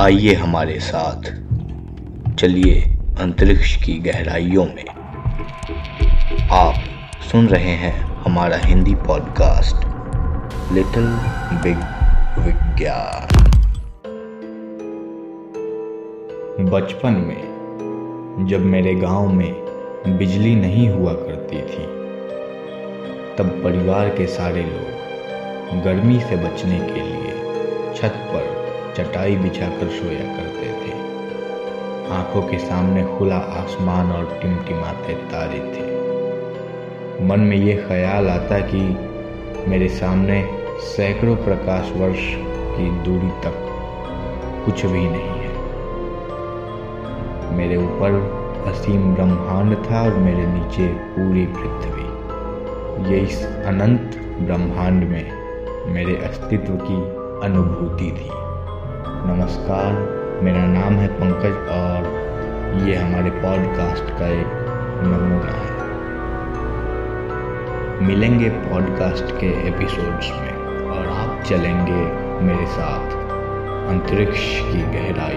आइए हमारे साथ। चलिए अंतरिक्ष की गहराइयों में। आप सुन रहे हैं हमारा हिंदी पॉडकास्ट लिटिल बिग विज्ञान बचपन में, जब मेरे गाँव में बिजली नहीं हुआ करती थी, तब परिवार के सारे लोग गर्मी से बचने के लिए छत पर चटाई बिछाकर सोया करते थे। आँखों के सामने खुला आसमान और टिमटिमाते तारे थे। मन में ये ख्याल आता कि मेरे सामने सैकड़ों प्रकाश वर्ष की दूरी तक कुछ भी नहीं है। मेरे ऊपर असीम ब्रह्मांड था और मेरे नीचे पूरी पृथ्वी। ये इस अनंत ब्रह्मांड में मेरे अस्तित्व की अनुभूति थी। नमस्कार, मेरा नाम है पंकज और ये हमारे पॉडकास्ट का एक नमूना है। मिलेंगे पॉडकास्ट के एपिसोड्स में और आप चलेंगे मेरे साथ अंतरिक्ष की गहराई